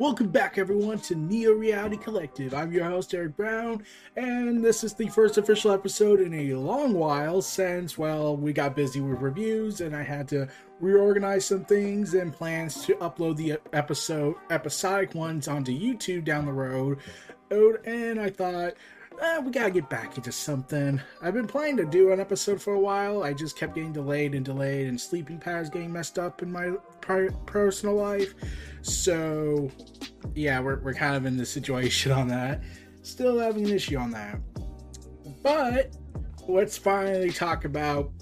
Welcome back, everyone, to Neo Reality Collective. I'm your host, Eric Brown, and this is the first official episode in a long while since, well, we got busy with reviews and I had to reorganize some things and plans to upload the episode, episodic ones onto YouTube down the road. And I thought, eh, we gotta get back into something. I've been planning to do an episode for a while. I just kept getting delayed and delayed, and sleeping patterns getting messed up in my personal life. So, yeah, we're, we're kind of in the situation on that. Still having an issue on that. But let's finally talk about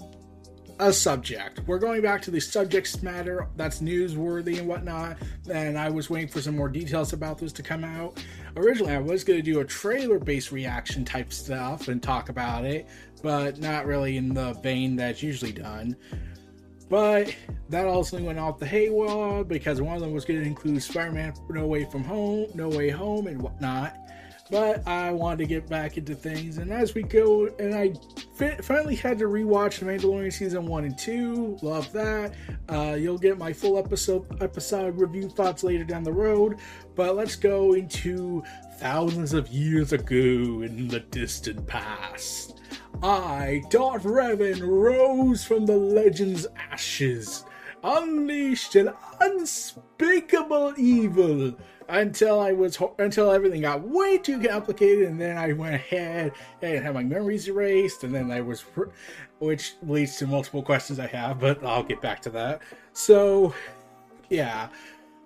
a subject. We're going back to the subjects matter that's newsworthy and whatnot. And I was waiting for some more details about this to come out. Originally, I was going to do a trailer based reaction type stuff and talk about it, but not really in the vein that's usually done. But that also went off the haywire because one of them was going to include Spider-Man No Way From Home, No Way Home, and whatnot. But I wanted to get back into things, and as we go, and I finally had to rewatch The Mandalorian season one and two. Love that. Uh, you'll get my full episode episode review thoughts later down the road. But let's go into thousands of years ago in the distant past. I, Darth Revan, rose from the legend's ashes, unleashed an unspeakable evil until I was until everything got way too complicated, and then I went ahead and had my memories erased, and then I was, which leads to multiple questions I have, but I'll get back to that. So, yeah.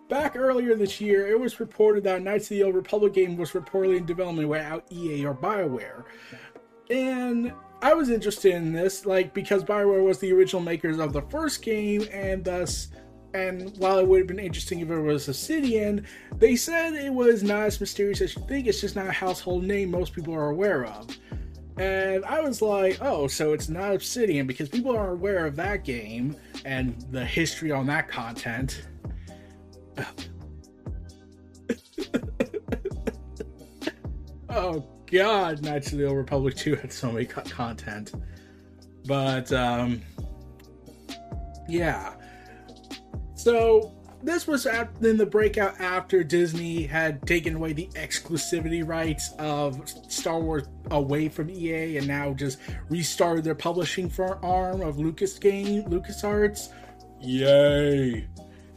Back earlier this year, it was reported that Knights of the Old Republic game was reportedly in development without EA or BioWare. And I was interested in this, like because Bioware was the original makers of the first game, and thus, and while it would have been interesting if it was Obsidian, they said it was not as mysterious as you think. It's just not a household name most people are aware of. And I was like, oh, so it's not Obsidian because people are aware of that game and the history on that content. oh god, Knights of the Old Republic 2 had so many content. But, um, yeah. So, this was in the breakout after Disney had taken away the exclusivity rights of Star Wars away from EA and now just restarted their publishing arm of Lucas Game, LucasArts. Yay!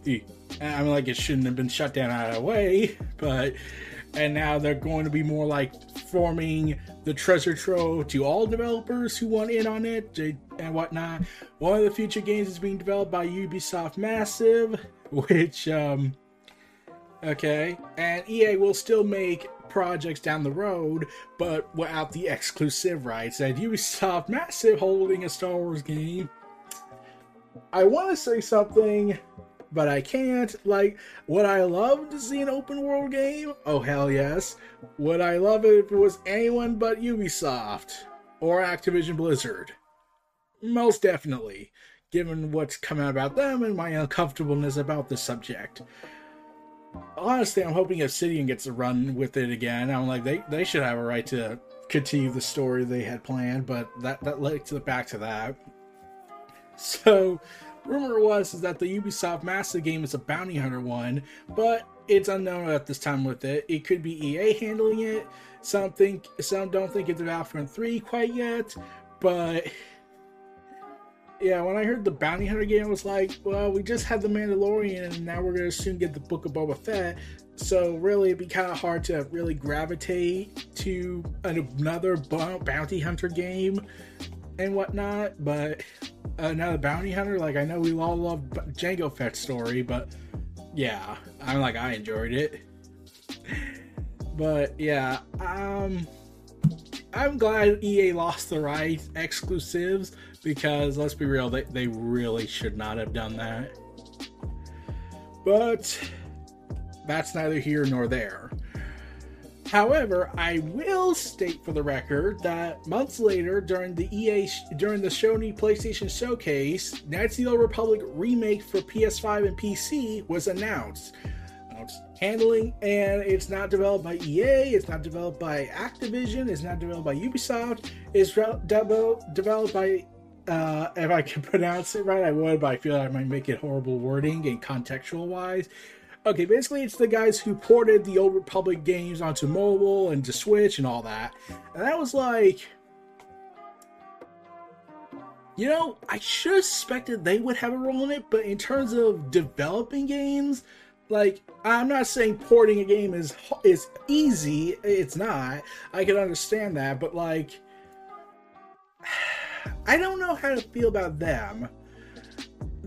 I mean, like, it shouldn't have been shut down out of the way, but and now they're going to be more like forming the treasure trove to all developers who want in on it and whatnot. One of the future games is being developed by Ubisoft Massive, which, um, okay, and EA will still make projects down the road, but without the exclusive rights. And Ubisoft Massive holding a Star Wars game. I want to say something but I can't. Like, would I love to see an open world game? Oh, hell yes. Would I love it if it was anyone but Ubisoft or Activision Blizzard? Most definitely, given what's come out about them and my uncomfortableness about the subject. Honestly, I'm hoping Obsidian gets a run with it again. I'm like, they, they should have a right to continue the story they had planned, but that, that led to the back to that. So, rumor was is that the Ubisoft Massive game is a bounty hunter one, but it's unknown at this time with it. It could be EA handling it. Some think some don't think it's Battlefront 3 quite yet, but yeah, when I heard the bounty hunter game, I was like, well, we just had the Mandalorian, and now we're gonna soon get the Book of Boba Fett. So really, it'd be kind of hard to really gravitate to another bounty hunter game and whatnot. But another bounty hunter. Like I know we all love Jango Fett's story, but yeah, I'm like I enjoyed it. But yeah, um I'm glad EA lost the rights exclusives because let's be real, they, they really should not have done that. But that's neither here nor there. However, I will state for the record that months later, during the EA during the Sony PlayStation Showcase, Knights of the Old Republic remake for PS5 and PC was announced. Handling, and it's not developed by EA. It's not developed by Activision. It's not developed by Ubisoft. It's re- developed by uh, if I can pronounce it right, I would, but I feel like I might make it horrible wording and contextual wise. Okay, basically, it's the guys who ported the Old Republic games onto mobile and to Switch and all that. And that was like. You know, I should have suspected they would have a role in it, but in terms of developing games, like I'm not saying porting a game is is easy. It's not. I can understand that, but like I don't know how to feel about them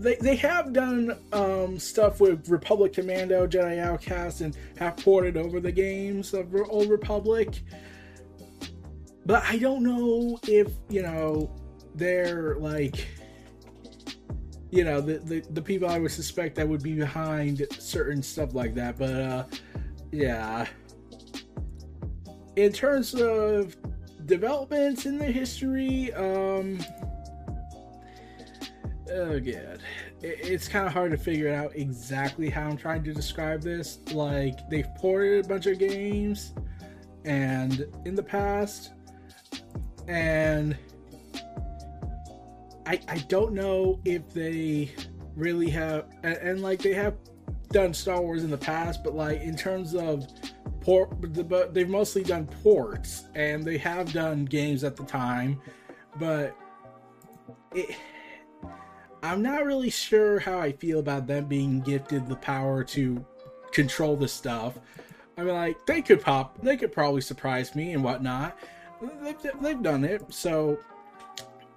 they, they have done um, stuff with Republic Commando, Jedi Outcast, and have ported over the games of Old Republic. But I don't know if, you know, they're like, you know, the, the, the people I would suspect that would be behind certain stuff like that. But, uh, yeah. In terms of developments in the history, um, oh god. It's kind of hard to figure out exactly how i'm trying to describe this. Like they've ported a bunch of games and in the past and i i don't know if they really have and, and like they have done star wars in the past but like in terms of port but they've mostly done ports and they have done games at the time but it I'm not really sure how I feel about them being gifted the power to control the stuff. I mean, like they could pop, they could probably surprise me and whatnot. They've, they've done it, so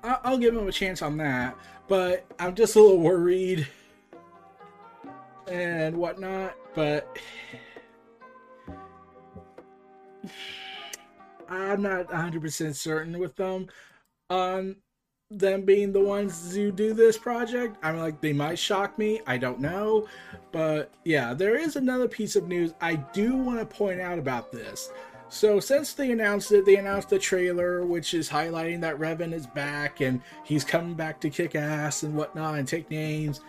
I'll give them a chance on that. But I'm just a little worried and whatnot. But I'm not 100% certain with them on them being the ones who do this project. I'm like, they might shock me. I don't know. But yeah, there is another piece of news I do want to point out about this. So since they announced it, they announced the trailer, which is highlighting that Revan is back and he's coming back to kick ass and whatnot and take names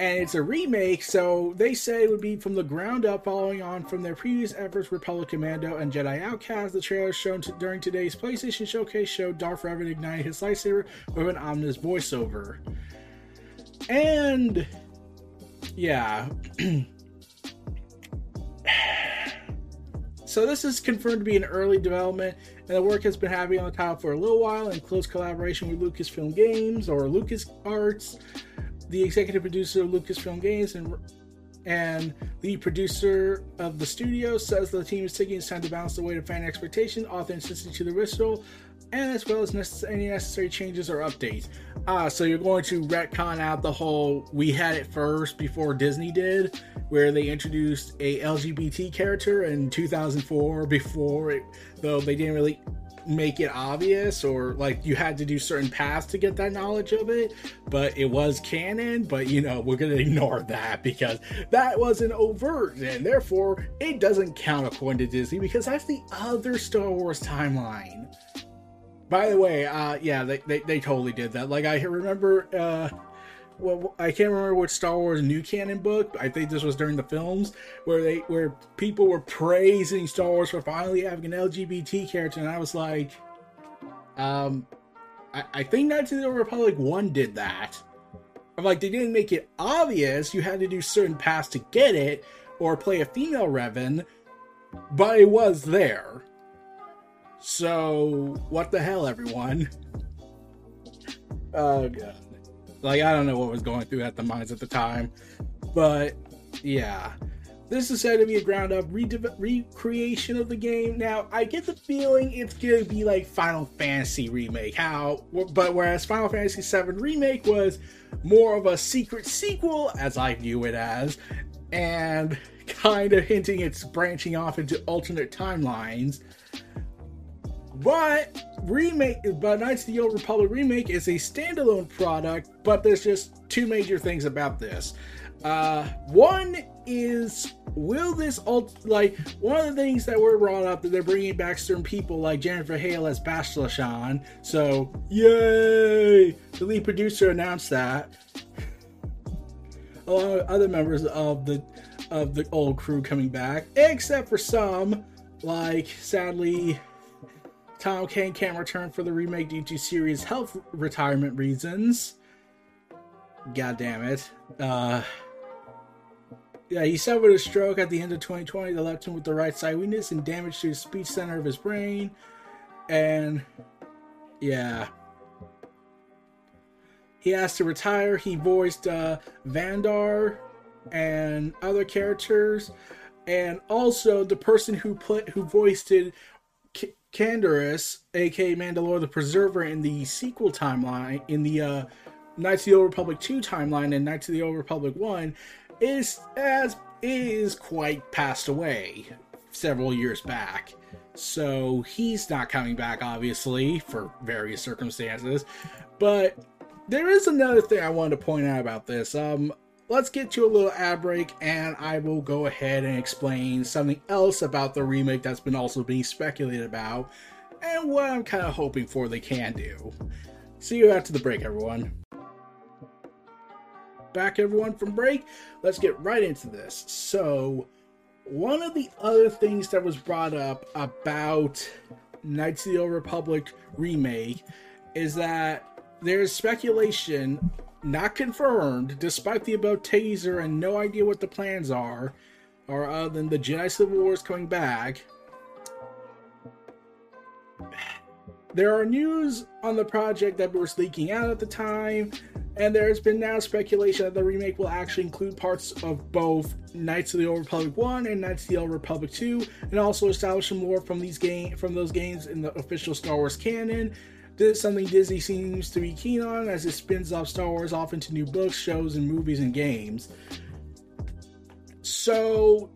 and it's a remake, so they say it would be from the ground up, following on from their previous efforts, Republic Commando and Jedi Outcast. The trailer shown to, during today's PlayStation Showcase showed Darth Revan igniting his lightsaber with an ominous voiceover. And yeah. so this is confirmed to be an early development, and the work has been happening on the title for a little while in close collaboration with Lucasfilm Games or Lucas Arts the executive producer of Lucasfilm Games and and the producer of the studio says the team is taking its time to balance the weight of fan expectation, authenticity to the original, and as well as necessary, any necessary changes or updates. Ah, so you're going to retcon out the whole "we had it first before Disney did, where they introduced a LGBT character in 2004 before it, though they didn't really make it obvious or like you had to do certain paths to get that knowledge of it but it was canon but you know we're gonna ignore that because that wasn't overt and therefore it doesn't count according to disney because that's the other star wars timeline. By the way uh yeah they, they, they totally did that. Like i remember uh well, I can't remember which Star Wars new canon book. I think this was during the films where they where people were praising Star Wars for finally having an LGBT character, and I was like, um, I, I think Knights of the Republic one did that. I'm like, they didn't make it obvious. You had to do certain paths to get it, or play a female Revan, but it was there. So what the hell, everyone? Oh god. Like I don't know what was going through at the minds at the time, but yeah. This is said to be a ground up re- recreation of the game. Now, I get the feeling it's gonna be like Final Fantasy remake. How, but whereas Final Fantasy VII remake was more of a secret sequel, as I view it as, and kind of hinting it's branching off into alternate timelines. But remake, but Knights of the Old Republic remake is a standalone product. But there's just two major things about this. Uh, one is will this alt like one of the things that were brought up that they're bringing back certain people like Jennifer Hale as Bastila Shan. So yay! The lead producer announced that. Along with other members of the of the old crew coming back, except for some, like sadly, Tom Kane can't return for the remake due to serious health retirement reasons. God damn it. Uh, yeah, he suffered a stroke at the end of 2020 that left him with the right side weakness and damage to the speech center of his brain. And yeah. He asked to retire. He voiced uh, Vandar and other characters, and also the person who put who voiced it, K- Canderous, aka Mandalore the Preserver, in the sequel timeline, in the uh, Knights of the Old Republic 2 timeline and Knights of the Old Republic 1, is as is quite passed away several years back. So he's not coming back, obviously, for various circumstances. But there is another thing I wanted to point out about this. Um, let's get to a little ad break, and I will go ahead and explain something else about the remake that's been also being speculated about, and what I'm kind of hoping for they can do. See you after the break, everyone back everyone from break. Let's get right into this. So, one of the other things that was brought up about Knights of the Old Republic remake is that there's speculation, not confirmed, despite the about teaser and no idea what the plans are, or other than the Jedi Civil War is coming back. There are news on the project that was leaking out at the time and there's been now speculation that the remake will actually include parts of both Knights of the Old Republic 1 and Knights of the Old Republic 2, and also establish some lore from these game from those games in the official Star Wars canon. This is something Disney seems to be keen on as it spins off Star Wars off into new books, shows, and movies and games. So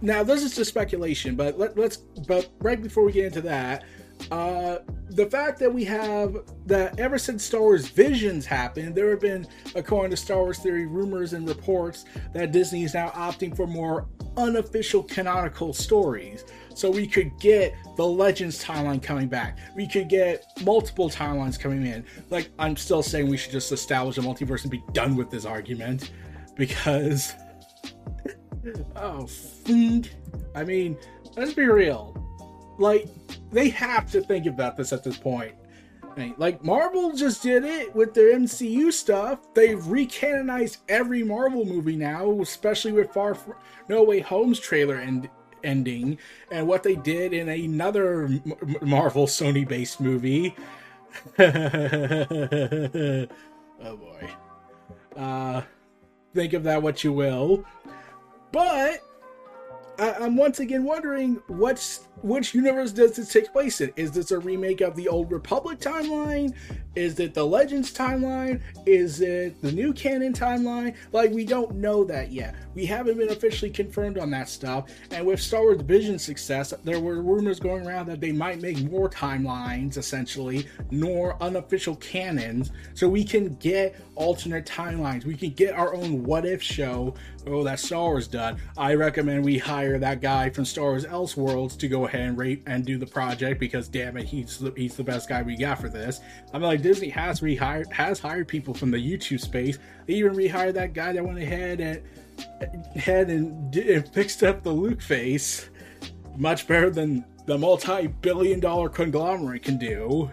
now this is just speculation, but let, us but right before we get into that, uh, the fact that we have that ever since Star Wars Visions happened, there have been, according to Star Wars Theory, rumors and reports that Disney is now opting for more unofficial canonical stories. So we could get the Legends timeline coming back. We could get multiple timelines coming in. Like, I'm still saying we should just establish a multiverse and be done with this argument because. oh, I mean, let's be real. Like, they have to think about this at this point. Like Marvel just did it with their MCU stuff. They've recanonized every Marvel movie now, especially with Far No Way Home's trailer and ending, and what they did in another Marvel Sony based movie. oh boy. Uh, think of that what you will. But I, am once again wondering what's which universe does this take place in? Is this a remake of the old Republic timeline? Is it the Legends timeline? Is it the new canon timeline? Like we don't know that yet. We haven't been officially confirmed on that stuff. And with Star Wars Vision success, there were rumors going around that they might make more timelines, essentially, nor unofficial canons, so we can get alternate timelines. We can get our own what if show. Oh, that Star Wars done. I recommend we hire that guy from Star Wars Elseworlds to go ahead and rate and do the project because damn it, he's the, he's the best guy we got for this. I'm like Disney has rehired has hired people from the YouTube space. They even rehired that guy that went ahead and head and, and fixed up the Luke face much better than the multi-billion dollar conglomerate can do,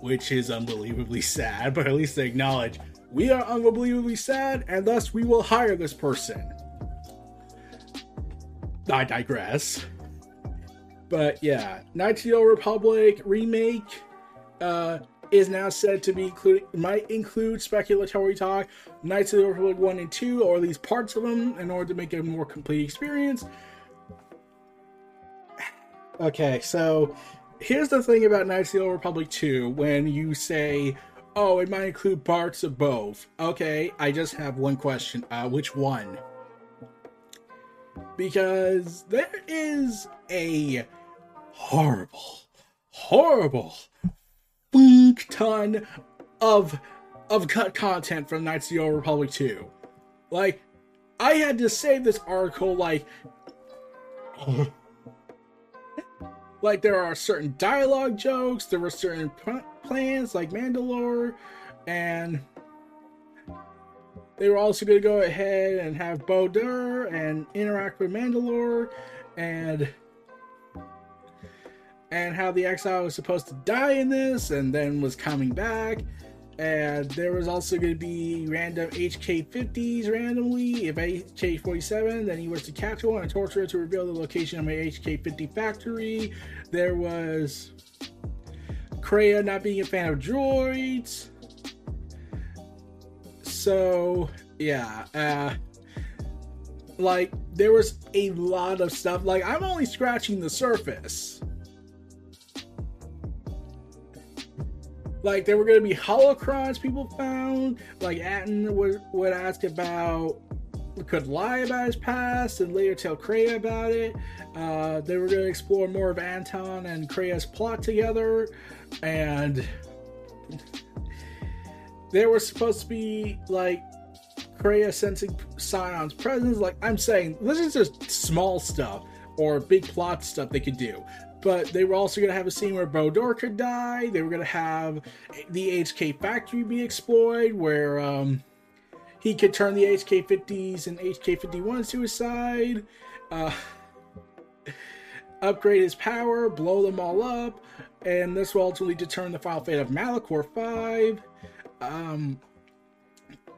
which is unbelievably sad, but at least they acknowledge we are unbelievably sad and thus we will hire this person. I digress. But yeah, Knights of the Old Republic remake uh, is now said to be including might include speculatory talk, Knights of the Old Republic 1 and 2, or at least parts of them, in order to make a more complete experience. Okay, so here's the thing about Knights of the Old Republic 2 when you say, oh, it might include parts of both. Okay, I just have one question. Uh, which one? Because there is a horrible, horrible fuck ton of of cut content from Knights of the Old Republic 2. Like, I had to save this article like like there are certain dialogue jokes, there were certain plans like Mandalore, and they were also going to go ahead and have Bao-Dur and interact with Mandalore, and and how the exile was supposed to die in this, and then was coming back. And there was also going to be random HK50s randomly. If HK47, then he was to capture one and torture it to reveal the location of my HK50 factory. There was Kreia not being a fan of droids. So, yeah. Uh, like, there was a lot of stuff. Like, I'm only scratching the surface. Like, there were going to be holocrons people found. Like, Atton would, would ask about, could lie about his past and later tell Kreia about it. Uh, they were going to explore more of Atton and Kreia's plot together. And there was supposed to be, like, Kreia sensing Sion's presence. Like, I'm saying, this is just small stuff or big plot stuff they could do but they were also going to have a scene where Bao-Dur could die. They were going to have the HK factory be exploited, where um, he could turn the HK 50s and HK 51s to his side, uh, upgrade his power, blow them all up, and this will ultimately determine the final fate of Malachor 5. Um,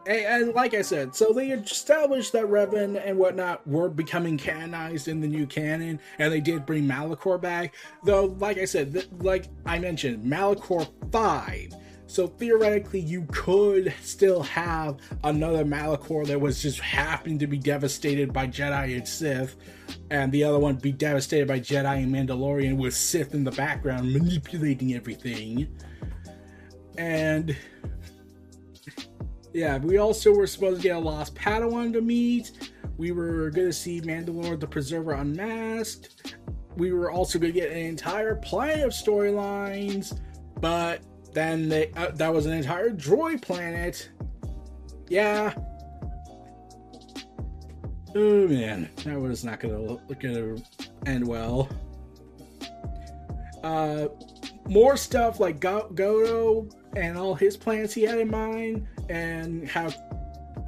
and, like I said, so they established that Revan and whatnot were becoming canonized in the new canon, and they did bring Malachor back. Though, like I said, th- like I mentioned, Malachor 5. So theoretically, you could still have another Malachor that was just happening to be devastated by Jedi and Sith, and the other one be devastated by Jedi and Mandalorian with Sith in the background manipulating everything. And yeah, we also were supposed to get a lost Padawan to meet. We were going to see Mandalore the Preserver unmasked. We were also going to get an entire planet of storylines, but then they, uh, that was an entire droid planet. Yeah. Oh man, that was not gonna gonna end well. Uh, more stuff like Goto and all his plans he had in mind and how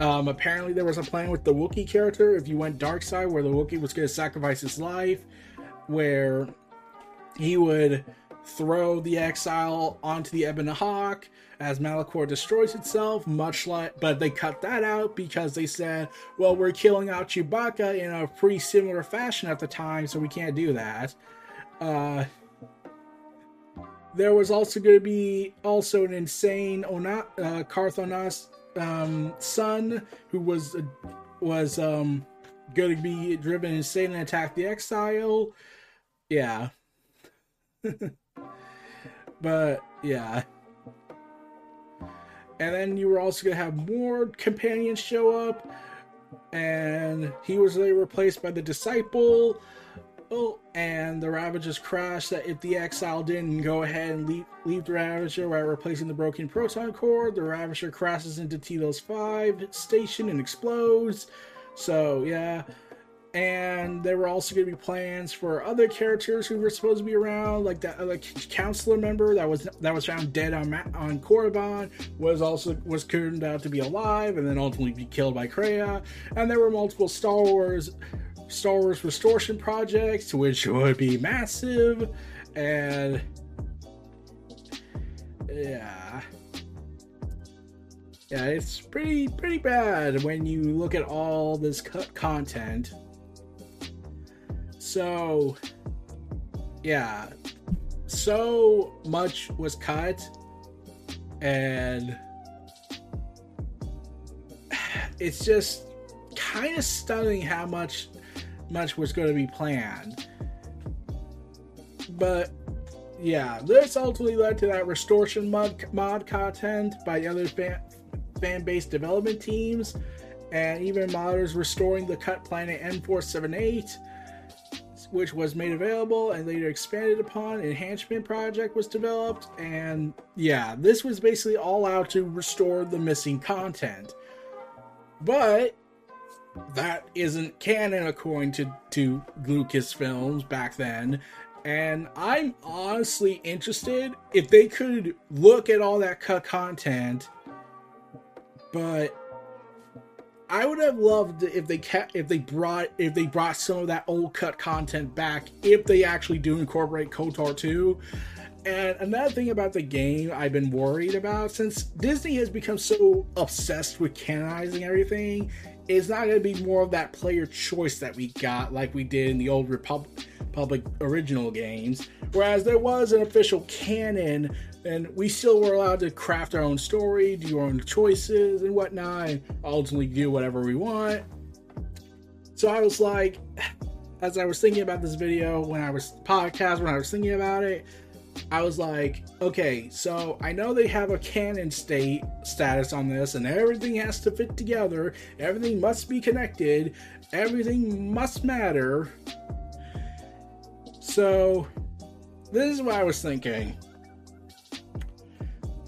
um, apparently there was a plan with the Wookiee character if you went dark side where the Wookiee was going to sacrifice his life, where he would throw the exile onto the Ebon Hawk as Malachor destroys itself, much like, but they cut that out because they said, well, we're killing out Chewbacca in a pretty similar fashion at the time, so we can't do that. Uh, there was also going to be also an insane Ona, uh, Carth Ona's um, son who was uh, was um, going to be driven insane and attack the exile. Yeah. but yeah. And then you were also going to have more companions show up. And he was later replaced by the disciple. Oh, and the Ravagers crash that if the Exile didn't go ahead and leave, leave the Ravager while replacing the broken proton core, the Ravager crashes into Telos 5 station and explodes. So, yeah. And there were also going to be plans for other characters who were supposed to be around, like that other counselor member that was that was found dead on on Korriban was also was turned out to be alive, and then ultimately be killed by Kreia. And there were multiple Star Wars Star Wars Restoration projects, which would be massive, and yeah, yeah, it's pretty pretty bad when you look at all this cut content. So, yeah, so much was cut, and it's just kind of stunning how much much was going to be planned. But yeah, this ultimately led to that restoration mod, mod content by the other fan, fan based development teams. and even modders restoring the cut planet M4-78, which was made available and later expanded upon. Enhancement project was developed, and yeah, this was basically all out to restore the missing content. But that isn't canon according to, to Lucasfilms back then. And I'm honestly interested if they could look at all that cut content, but I would have loved if they kept if they brought if they brought some of that old cut content back if they actually do incorporate KOTOR 2. And another thing about the game I've been worried about since Disney has become so obsessed with canonizing everything, it's not going to be more of that player choice that we got like we did in the old Republic Public original games. Whereas there was an official canon, and we still were allowed to craft our own story, do our own choices and whatnot, and ultimately do whatever we want. So I was like, as I was thinking about this video, when I was podcast, when I was thinking about it, I was like, okay, so I know they have a canon state status on this, and everything has to fit together, everything must be connected, everything must matter. So, this is what I was thinking.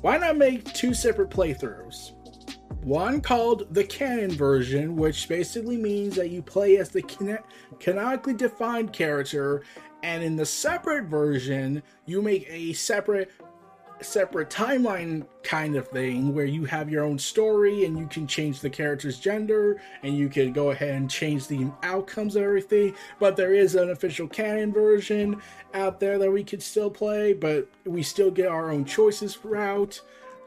Why not make two separate playthroughs? One called the canon version, which basically means that you play as the canonically defined character, and in the separate version, you make a separate separate timeline kind of thing where you have your own story and you can change the character's gender and you can go ahead and change the outcomes of everything. But there is an official canon version out there that we could still play, but we still get our own choices throughout.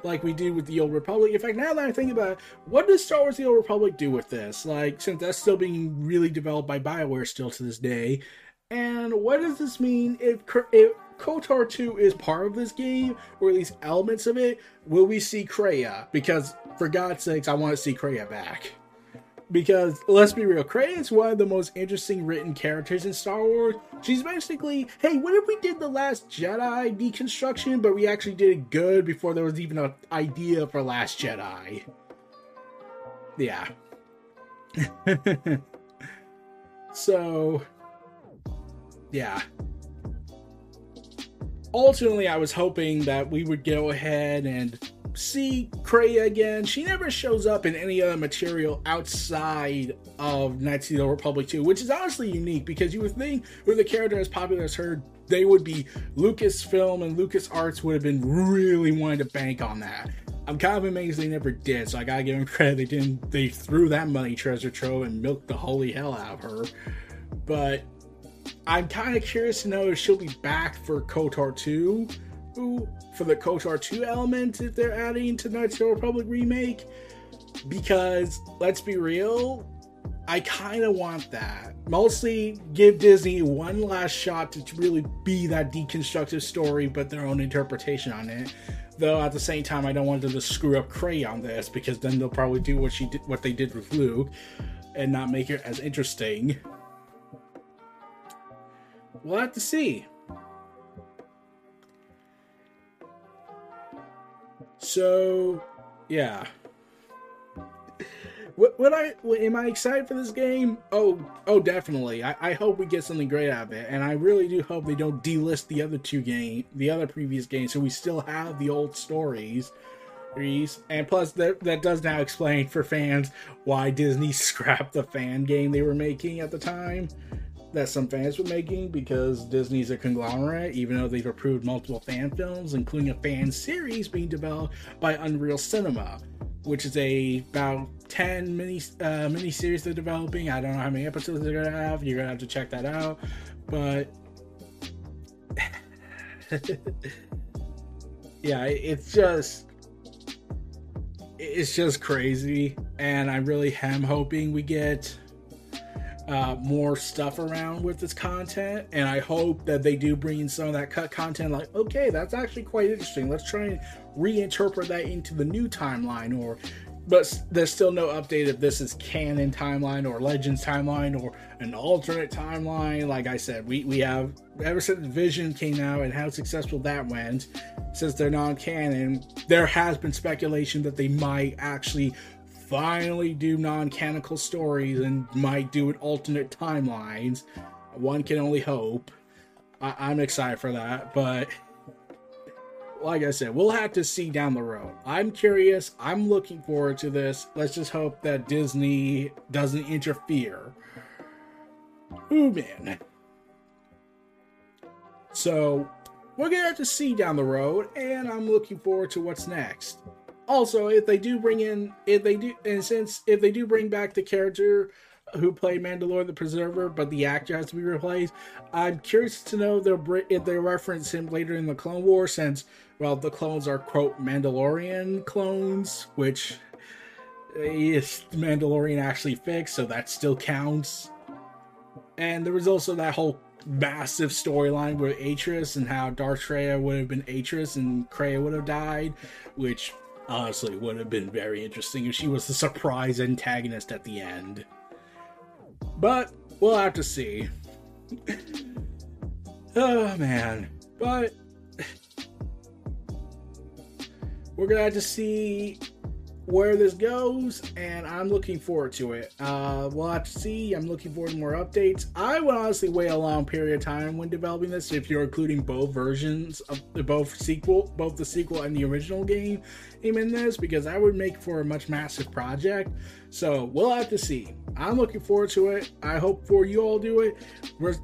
Like we do with the Old Republic. In fact, now that I think about it, what does Star Wars The Old Republic do with this? Like, since that's still being really developed by BioWare still to this day, and what does this mean if, if KOTOR 2 is part of this game, or at least elements of it? Will we see Kreia? Because, for God's sakes, I want to see Kreia back. Because, let's be real, Kreia is one of the most interesting written characters in Star Wars. She's basically, hey, what if we did the Last Jedi deconstruction, but we actually did it good before there was even an idea for Last Jedi? Yeah. so, yeah. Ultimately, I was hoping that we would go ahead and see Kreia again. She never shows up in any other material outside of Knights of the Republic 2, which is honestly unique because you would think with a character as popular as her, they would be Lucasfilm and LucasArts would have been really wanting to bank on that. I'm kind of amazed they never did, so I gotta give them credit. They didn't. They threw that money treasure trove and milked the holy hell out of her. But I'm kind of curious to know if she'll be back for KOTOR 2, for the KOTOR 2 element if they're adding to Knights of the Republic remake. Because let's be real, I kind of want that. Mostly give Disney one last shot to really be that deconstructive story, but their own interpretation on it. Though at the same time, I don't want them to screw up Kreia on this because then they'll probably do what she did, what they did with Luke, and not make it as interesting we'll have to see. So, yeah. What, I am I excited for this game? Oh, oh, definitely. I, I hope we get something great out of it, and I really do hope they don't delist the other two game, the other previous games, so we still have the old stories. And plus, that that does now explain for fans why Disney scrapped the fan game they were making at the time that some fans were making because Disney's a conglomerate, even though they've approved multiple fan films, including a fan series being developed by Unreal Cinema, which is a about 10 mini uh, mini series they're developing. I don't know how many episodes they're gonna have. You're gonna have to check that out. But yeah, it's just it's just crazy, and I really am hoping we get uh, more stuff around with this content, and I hope that they do bring in some of that cut content. Like, okay, that's actually quite interesting. Let's try and reinterpret that into the new timeline, or but there's still no update if this is canon timeline or legends timeline or an alternate timeline like i said we, we have ever since vision came out and how successful that went since they're non-canon there has been speculation that they might actually finally do non-canonical stories and might do it alternate timelines. One can only hope. I- I'm excited for that, but like I said, we'll have to see down the road. I'm curious. I'm looking forward to this. Let's just hope that Disney doesn't interfere. Ooh, man. So, we're gonna have to see down the road, and I'm looking forward to what's next. Also, if they do bring in, if they do, and since if they do bring back the character who played Mandalore the Preserver, but the actor has to be replaced, I'm curious to know if they reference him later in the Clone War, since well, the clones are quote Mandalorian clones, which is Mandalorian actually fixed, so that still counts. And there was also that whole massive storyline with Atris and how Darth Traya would have been Atris and Kreia would have died, which honestly would have been very interesting if she was the surprise antagonist at the end. But we'll have to see. oh man. But we're gonna have to see where this goes, and I'm looking forward to it. Uh, we'll have to see. I'm looking forward to more updates. I would honestly wait a long period of time when developing this, if you're including both versions of both sequel, both the sequel and the original game in this, because that would make for a much massive project. So we'll have to see. I'm looking forward to it. I hope for you all do it.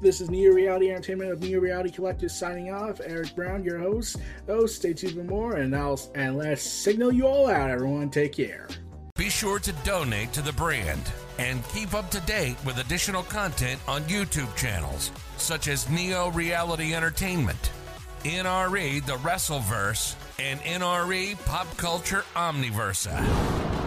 This is Neo Reality Entertainment of Neo Reality Collective signing off. Eric Brown, your host. Oh, stay tuned for more, and I'll and let's signal you all out. Everyone, take care. Be sure to donate to the brand and keep up to date with additional content on YouTube channels such as Neo Reality Entertainment, NRE The Wrestleverse, and NRE Pop Culture Omniversa.